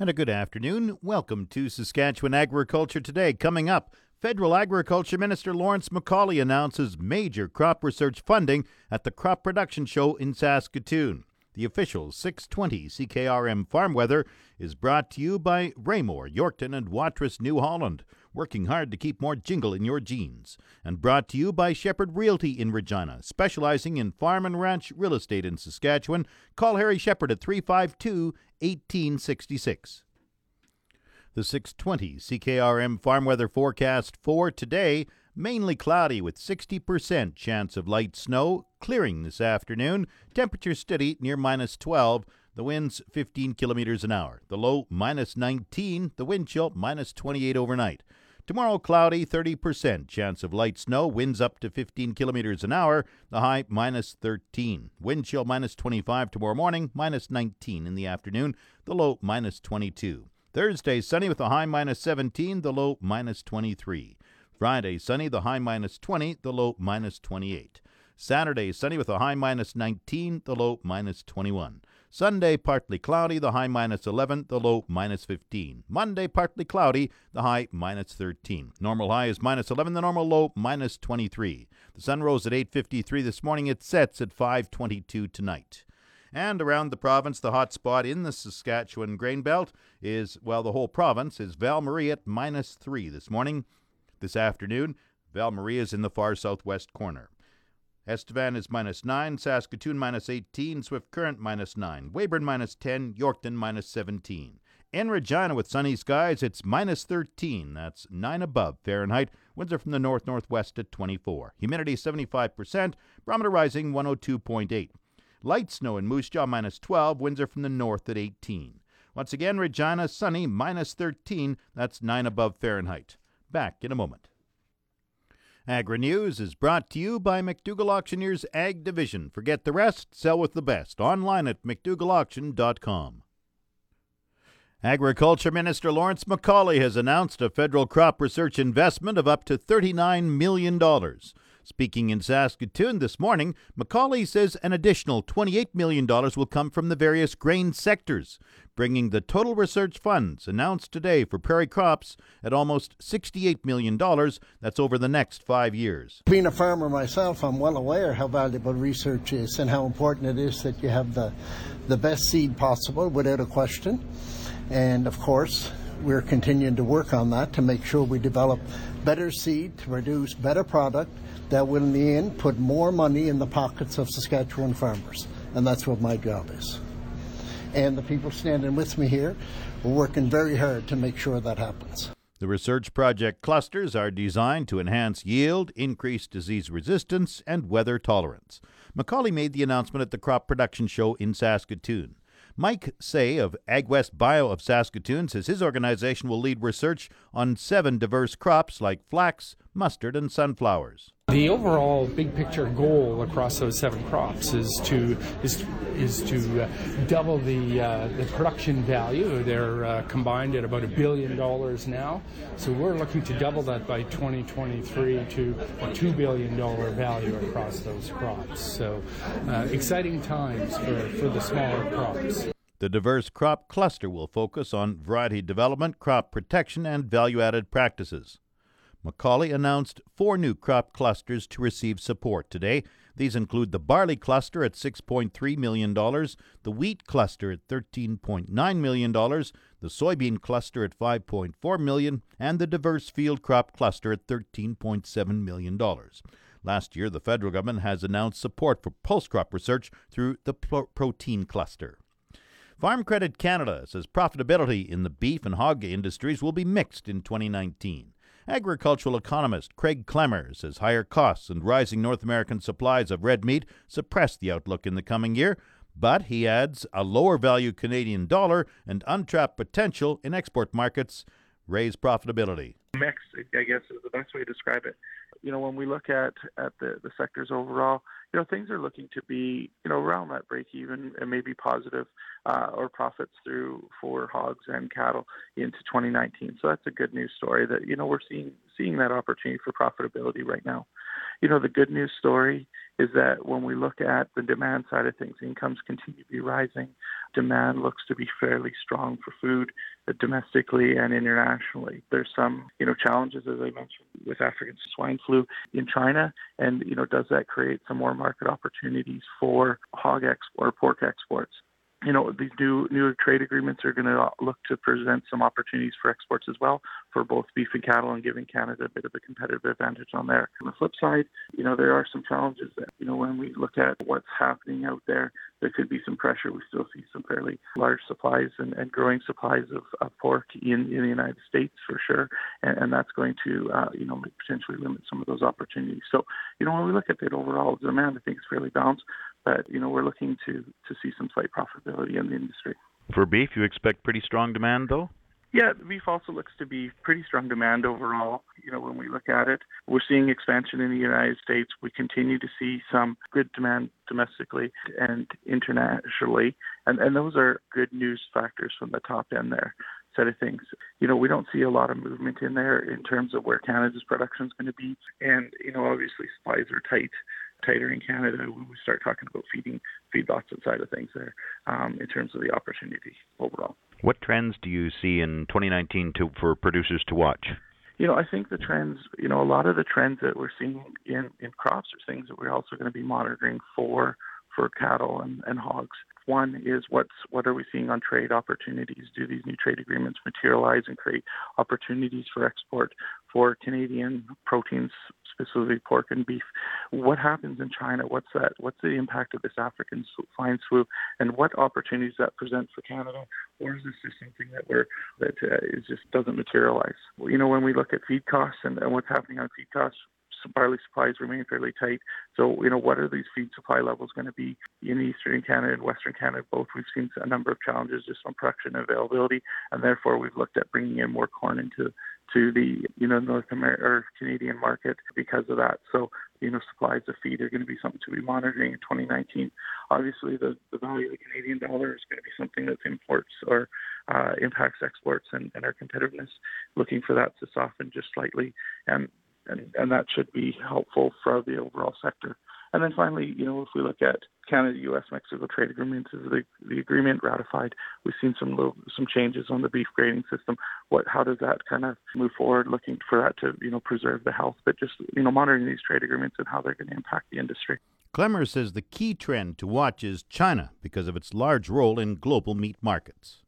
and a good afternoon. Welcome to Saskatchewan Agriculture Today. Coming up, Federal Agriculture Minister Lawrence MacAulay announces major crop research funding at the Crop Production Show in Saskatoon. The official 620 CKRM farm weather is brought to you by Raymore, Yorkton, and Watrous, New Holland, working hard to keep more jingle in your jeans. And brought to you by Shepherd Realty in Regina, specializing in farm and ranch real estate in Saskatchewan. Call Harry Shepherd at 352 1866. The 620 CKRM farm weather forecast for today mainly cloudy with 60% chance of light snow, clearing this afternoon. Temperature steady near minus 12. The winds 15 kilometers an hour. The low minus 19. The wind chill minus 28 overnight. Tomorrow, cloudy, 30% chance of light snow, winds up to 15 kilometers an hour, the high minus 13. Wind chill minus 25 tomorrow morning, minus 19 in the afternoon, the low minus 22. Thursday, sunny with a high minus 17, the low minus 23. Friday, sunny, the high minus 20, the low minus 28. Saturday, sunny with a high minus 19, the low minus 21. Sunday, partly cloudy, the high minus 11, the low minus 15. Monday, partly cloudy, the high minus 13. Normal high is minus 11, the normal low minus 23. The sun rose at 8.53 this morning. It sets at 5.22 tonight. And around the province, the hot spot in the Saskatchewan grain belt is, well, the whole province is Val Marie at minus 3 this morning. This afternoon, Val Marie is in the far southwest corner. Estevan is minus 9, Saskatoon minus 18, Swift Current minus 9, Weyburn minus 10, Yorkton minus 17. In Regina with sunny skies, it's minus 13. That's 9 above Fahrenheit. Winds are from the north northwest at 24. Humidity 75%, barometer rising 102.8. Light snow in Moose Jaw minus 12, winds are from the north at 18. Once again, Regina sunny minus 13, that's 9 above Fahrenheit. Back in a moment. Agri News is brought to you by McDougall Auctioneers Ag Division. Forget the rest, sell with the best. Online at McDougallAuction.com. Agriculture Minister Lawrence MacAulay has announced a federal crop research investment of up to $39 million. Speaking in Saskatoon this morning, MacAulay says an additional $28 million will come from the various grain sectors, bringing the total research funds announced today for prairie crops at almost $68 million. That's over the next five years. Being a farmer myself, I'm well aware how valuable research is and how important it is that you have the, the best seed possible, without a question. And of course, we're continuing to work on that to make sure we develop better seed to produce better product that will in the end put more money in the pockets of Saskatchewan farmers. And that's what my job is. And the people standing with me here are working very hard to make sure that happens. The research project clusters are designed to enhance yield, increase disease resistance, and weather tolerance. MacAulay made the announcement at the Crop Production Show in Saskatoon. Mike Say of AgWest Bio of Saskatoon says his organization will lead research on seven diverse crops like flax, mustard, and sunflowers. The overall big picture goal across those seven crops is to is is to uh, double the uh, the production value. They're uh, combined at about a billion dollars now, so we're looking to double that by 2023 to a two billion dollar value across those crops. So uh, exciting times for, for the smaller crops. The diverse crop cluster will focus on variety development, crop protection, and value added practices. MacAulay announced four new crop clusters to receive support today. These include the barley cluster at $6.3 million, the wheat cluster at $13.9 million, the soybean cluster at 5.4 million, and the diverse field crop cluster at $13.7 million. Last year, the federal government has announced support for pulse crop research through the pro- protein cluster. Farm Credit Canada says profitability in the beef and hog industries will be mixed in 2019. Agricultural economist Craig Klemmer says higher costs and rising North American supplies of red meat suppress the outlook in the coming year, But he adds a lower value Canadian dollar and untapped potential in export markets raise profitability. Mix, I guess, is the best way to describe it. You know, when we look at at the, the sectors overall, you know, things are looking to be, you know, around that break even and maybe positive uh, or profits through for hogs and cattle into 2019. So that's a good news story that you know we're seeing seeing that opportunity for profitability right now. You know, the good news story is that when we look at the demand side of things, incomes continue to be rising. Demand looks to be fairly strong for food uh, domestically and internationally. There's some, you know, challenges as I mentioned with African swine flu in China, and you know, does that create some more market opportunities for hog export or pork exports? You know, these new new trade agreements are going to look to present some opportunities for exports as well for both beef and cattle and giving Canada a bit of a competitive advantage on there. On the flip side, you know, there are some challenges that, you know, when we look at what's happening out there, there could be some pressure. We still see some fairly large supplies and, and growing supplies of, of pork in, in the United States for sure. And, and that's going to, uh, you know, potentially limit some of those opportunities. So, you know, when we look at it overall demand, I think is fairly balanced but you know we're looking to to see some slight profitability in the industry. For beef, you expect pretty strong demand, though. Yeah, beef also looks to be pretty strong demand overall. You know, when we look at it, we're seeing expansion in the United States. We continue to see some good demand domestically and internationally, and and those are good news factors from the top end there side of things. You know, we don't see a lot of movement in there in terms of where Canada's production is going to be, and you know, obviously supplies are tight tighter in Canada when we start talking about feeding feedlots and side of things there um, in terms of the opportunity overall. What trends do you see in 2019 to, for producers to watch? You know, I think the trends, you know, a lot of the trends that we're seeing in, in crops are things that we're also going to be monitoring for for cattle and, and hogs. One is what's what are we seeing on trade opportunities? Do these new trade agreements materialize and create opportunities for export for Canadian proteins, specifically pork and beef? What happens in China? What's that? What's the impact of this African swine flu, and what opportunities that present for Canada? Or is this just something that we're that uh, is just doesn't materialize? You know, when we look at feed costs and, and what's happening on feed costs, barley supplies remain fairly tight. So, you know, what are these feed supply levels going to be in Eastern Canada and Western Canada? Both we've seen a number of challenges just on production availability, and therefore we've looked at bringing in more corn into to the you know North American or Canadian market because of that. So you know supplies of feed are going to be something to be monitoring in 2019. Obviously, the, the value of the Canadian dollar is going to be something that imports or uh, impacts exports and, and our competitiveness. Looking for that to soften just slightly, and and, and that should be helpful for the overall sector. And then finally, you know, if we look at Canada, U.S., Mexico trade agreements, is the, the agreement ratified? We've seen some little, some changes on the beef grading system. What, how does that kind of move forward? Looking for that to, you know, preserve the health, but just you know, monitoring these trade agreements and how they're going to impact the industry. Klemmer says the key trend to watch is China because of its large role in global meat markets.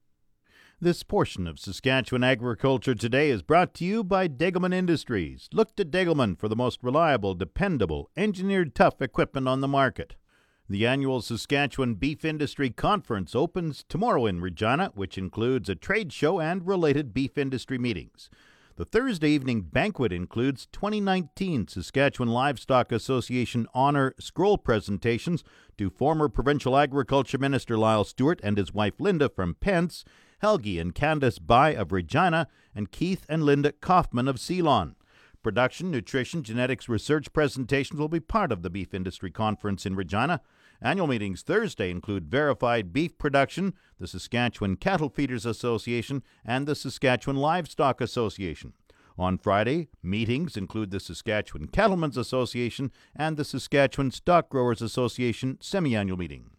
This portion of Saskatchewan Agriculture Today is brought to you by Degelman Industries. Look to Degelman for the most reliable, dependable, engineered tough equipment on the market. The annual Saskatchewan Beef Industry Conference opens tomorrow in Regina, which includes a trade show and related beef industry meetings. The Thursday evening banquet includes 2019 Saskatchewan Livestock Association Honor Scroll presentations to former Provincial Agriculture Minister Lyle Stewart and his wife Linda from Pense Helgi and Candace Bai of Regina, and Keith and Linda Kaufman of Ceylon. Production, nutrition, genetics research presentations will be part of the Beef Industry Conference in Regina. Annual meetings Thursday include Verified Beef Production, the Saskatchewan Cattle Feeders Association, and the Saskatchewan Livestock Association. On Friday, meetings include the Saskatchewan Cattlemen's Association and the Saskatchewan Stock Growers Association semi-annual meeting.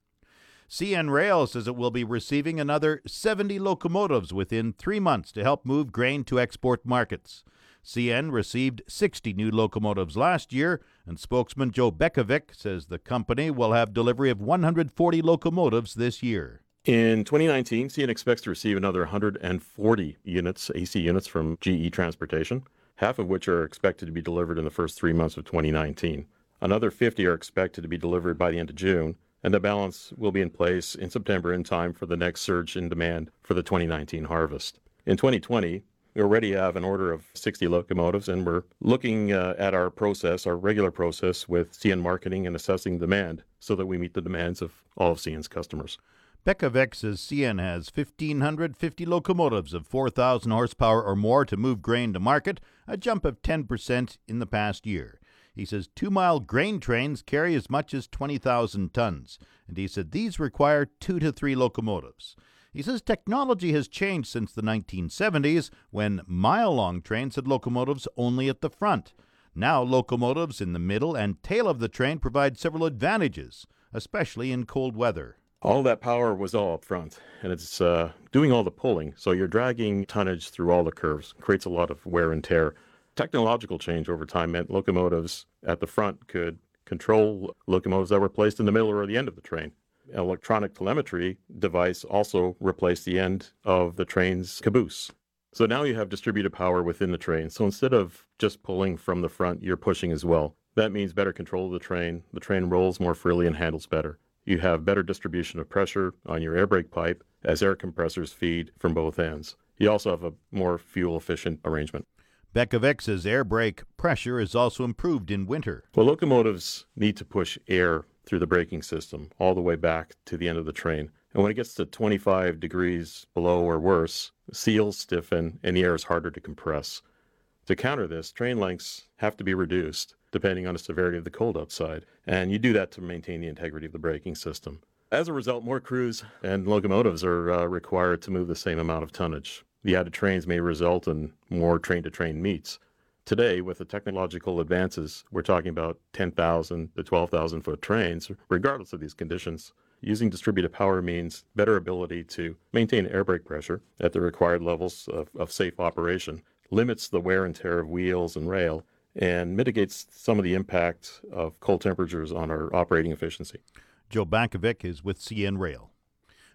CN Rail says it will be receiving another 70 locomotives within three months to help move grain to export markets. CN received 60 new locomotives last year, and spokesman Joe Bekovic says the company will have delivery of 140 locomotives this year. In 2019, CN expects to receive another 140 units, AC units from GE Transportation, half of which are expected to be delivered in the first three months of 2019. Another 50 are expected to be delivered by the end of June, and the balance will be in place in September in time for the next surge in demand for the 2019 harvest. In 2020, We already have an order of 60 locomotives, and we're looking uh, at our process, our regular process with CN Marketing and assessing demand so that we meet the demands of all of CN's customers. Becca says CN has 1,550 locomotives of 4,000 horsepower or more to move grain to market, a jump of 10% in the past year. He says two mile grain trains carry as much as 20,000 tons, and he said these require two to three locomotives. He says technology has changed since the 1970s when mile long trains had locomotives only at the front. Now, locomotives in the middle and tail of the train provide several advantages, especially in cold weather. All that power was all up front, and it's uh, doing all the pulling. So you're dragging tonnage through all the curves, creates a lot of wear and tear. Technological change over time meant locomotives at the front could control locomotives that were placed in the middle or the end of the train electronic telemetry device also replaced the end of the train's caboose. So now you have distributed power within the train. So instead of just pulling from the front, you're pushing as well. That means better control of the train. The train rolls more freely and handles better. You have better distribution of pressure on your air brake pipe as air compressors feed from both ends. You also have a more fuel efficient arrangement. Bekavex's air brake pressure is also improved in winter. Well, locomotives need to push air through the braking system all the way back to the end of the train. And when it gets to 25 degrees below or worse, seals stiffen and the air is harder to compress. To counter this, train lengths have to be reduced depending on the severity of the cold outside, and you do that to maintain the integrity of the braking system. As a result, more crews and locomotives are uh, required to move the same amount of tonnage. The added trains may result in more train to train meets, Today, with the technological advances, we're talking about 10,000 to 12,000 foot trains, regardless of these conditions. Using distributed power means better ability to maintain air brake pressure at the required levels of, of safe operation, limits the wear and tear of wheels and rail, and mitigates some of the impact of cold temperatures on our operating efficiency. Joe Bankovic is with CN Rail.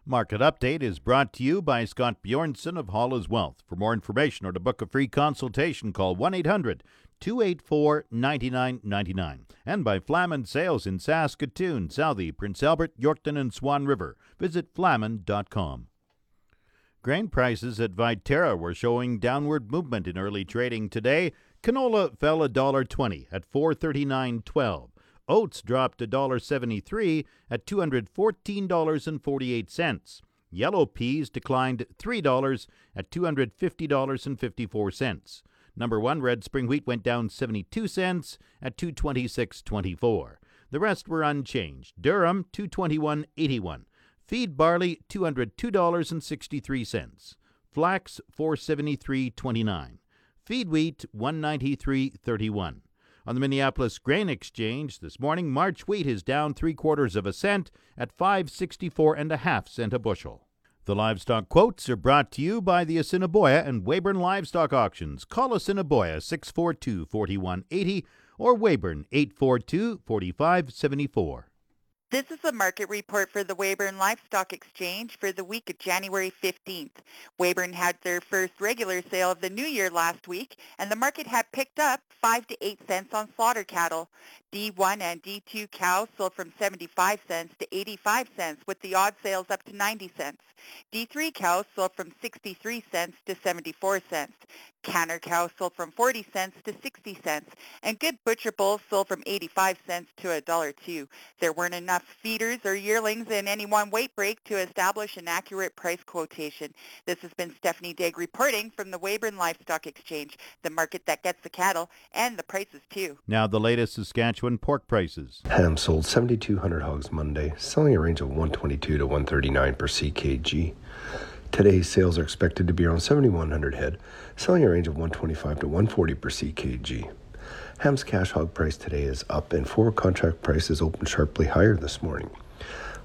Market Update is brought to you by Scott Bjornson of Hall's Wealth. For more information or to book a free consultation, call 1 800 284 9999. And by Flaman Sales in Saskatoon, Southey, Prince Albert, Yorkton, and Swan River. Visit flaman.com. Grain prices at Viterra were showing downward movement in early trading today. Canola fell $1.20 at 439.12. Oats dropped $1.73 at $214.48. Yellow peas declined $3 at $250.54. Number 1 red spring wheat went down 72 cents at 226.24. The rest were unchanged. Durum 221.81. Feed barley $202.63. Flax 473.29. Feed wheat 193.31. On the Minneapolis Grain Exchange this morning, March wheat is down three quarters of a cent at 564 and a half cent a bushel. The livestock quotes are brought to you by the Assiniboia and Weyburn Livestock Auctions. Call Assiniboia 642 4180 or Weyburn 842 4574. This is a market report for the Weyburn Livestock Exchange for the week of January 15th. Weyburn had their first regular sale of the new year last week, and the market had picked up 5 to 8 cents on slaughter cattle. D1 and D2 cows sold from 75 cents to 85 cents, with the odd sales up to 90 cents. D3 cows sold from 63 cents to 74 cents. Canner cows sold from 40 cents to 60 cents, and good butcher bulls sold from 85 cents to $1.02. There weren't enough feeders or yearlings in any one weight break to establish an accurate price quotation. This has been Stephanie Digg reporting from the Weyburn Livestock Exchange, the market that gets the cattle and the prices too. Now the latest Saskatchewan pork prices. Ham sold 7,200 hogs Monday, selling a range of 122 to 139 per ckg. Today's sales are expected to be around 7,100 head, selling a range of 125 to 140 per ckg. Ham's cash hog price today is up, and forward contract prices opened sharply higher this morning.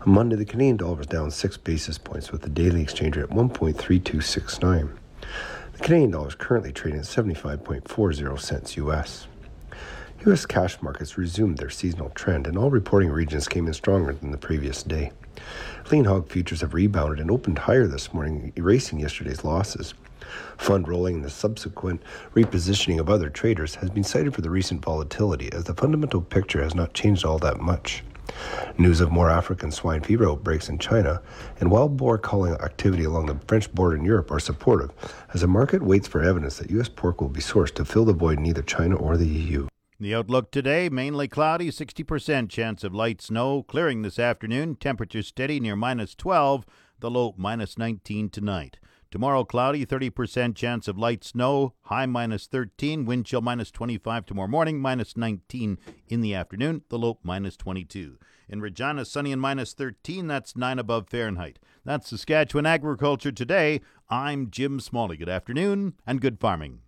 On Monday, the Canadian dollar was down six basis points, with the daily exchange rate at 1.3269. The Canadian dollar is currently trading at 75.40 cents US. U.S. cash markets resumed their seasonal trend, and all reporting regions came in stronger than the previous day. Lean hog futures have rebounded and opened higher this morning, erasing yesterday's losses. Fund rolling and the subsequent repositioning of other traders has been cited for the recent volatility, as the fundamental picture has not changed all that much. News of more African swine fever outbreaks in China and wild boar culling activity along the French border in Europe are supportive as the market waits for evidence that U.S. pork will be sourced to fill the void in either China or the EU. The outlook today mainly cloudy, 60% chance of light snow. Clearing this afternoon, temperature steady near minus 12, the low minus 19 tonight. Tomorrow, cloudy, 30% chance of light snow, high minus 13, wind chill minus 25 tomorrow morning, minus 19 in the afternoon, the low minus 22. In Regina, sunny and minus 13, that's 9 above Fahrenheit. That's Saskatchewan Agriculture Today. I'm Jim Smalley. Good afternoon and good farming.